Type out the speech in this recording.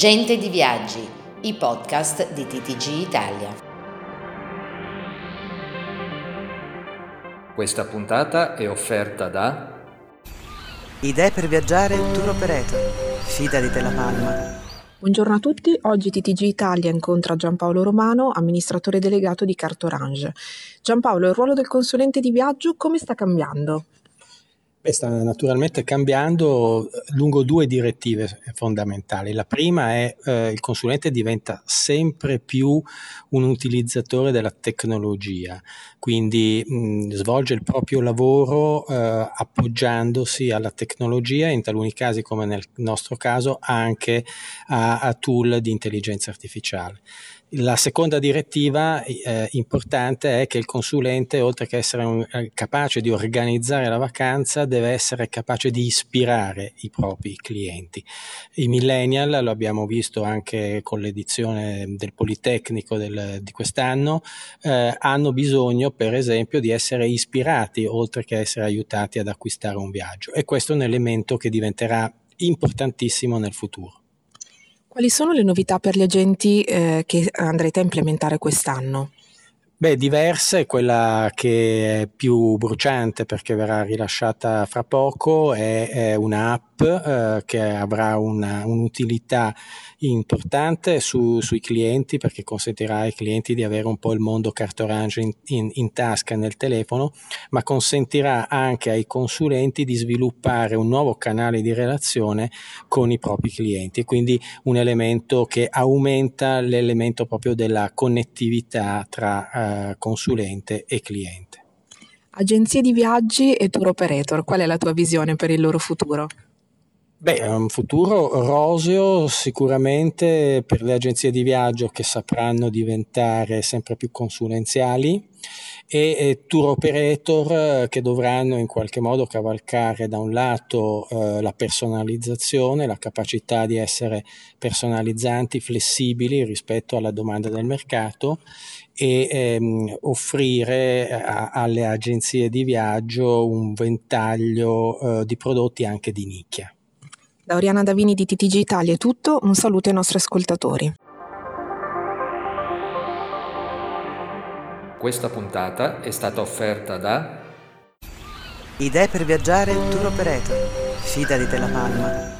Gente di Viaggi, i podcast di TTG Italia. Questa puntata è offerta da Idee per viaggiare tour operator. Fida di te la palma. Buongiorno a tutti, oggi TTG Italia incontra Giampaolo Romano, amministratore delegato di Cartorange. Giampaolo, il ruolo del consulente di viaggio come sta cambiando? Beh, sta naturalmente cambiando lungo due direttive fondamentali. La prima è eh, il consulente diventa sempre più un utilizzatore della tecnologia, quindi mh, svolge il proprio lavoro eh, appoggiandosi alla tecnologia, in taluni casi come nel nostro caso anche a, a tool di intelligenza artificiale. La seconda direttiva eh, importante è che il consulente, oltre che essere un, eh, capace di organizzare la vacanza, deve essere capace di ispirare i propri clienti. I millennial, lo abbiamo visto anche con l'edizione del Politecnico del, di quest'anno, eh, hanno bisogno per esempio di essere ispirati, oltre che essere aiutati ad acquistare un viaggio. E questo è un elemento che diventerà importantissimo nel futuro. Quali sono le novità per gli agenti eh, che andrete a implementare quest'anno? Beh, diversa è quella che è più bruciante perché verrà rilasciata fra poco, è, è un'app eh, che avrà una, un'utilità importante su, sui clienti perché consentirà ai clienti di avere un po' il mondo cartorange in, in, in tasca nel telefono, ma consentirà anche ai consulenti di sviluppare un nuovo canale di relazione con i propri clienti, quindi un elemento che aumenta l'elemento proprio della connettività tra eh, consulente e cliente. Agenzie di viaggi e tour operator, qual è la tua visione per il loro futuro? Beh, è un futuro roseo sicuramente per le agenzie di viaggio che sapranno diventare sempre più consulenziali e, e tour operator eh, che dovranno in qualche modo cavalcare da un lato eh, la personalizzazione, la capacità di essere personalizzanti, flessibili rispetto alla domanda del mercato e ehm, offrire a, alle agenzie di viaggio un ventaglio eh, di prodotti anche di nicchia. Da Oriana Davini di TTG Italia è tutto, un saluto ai nostri ascoltatori. Questa puntata è stata offerta da Idee per viaggiare tour operator. Fida di te la palma.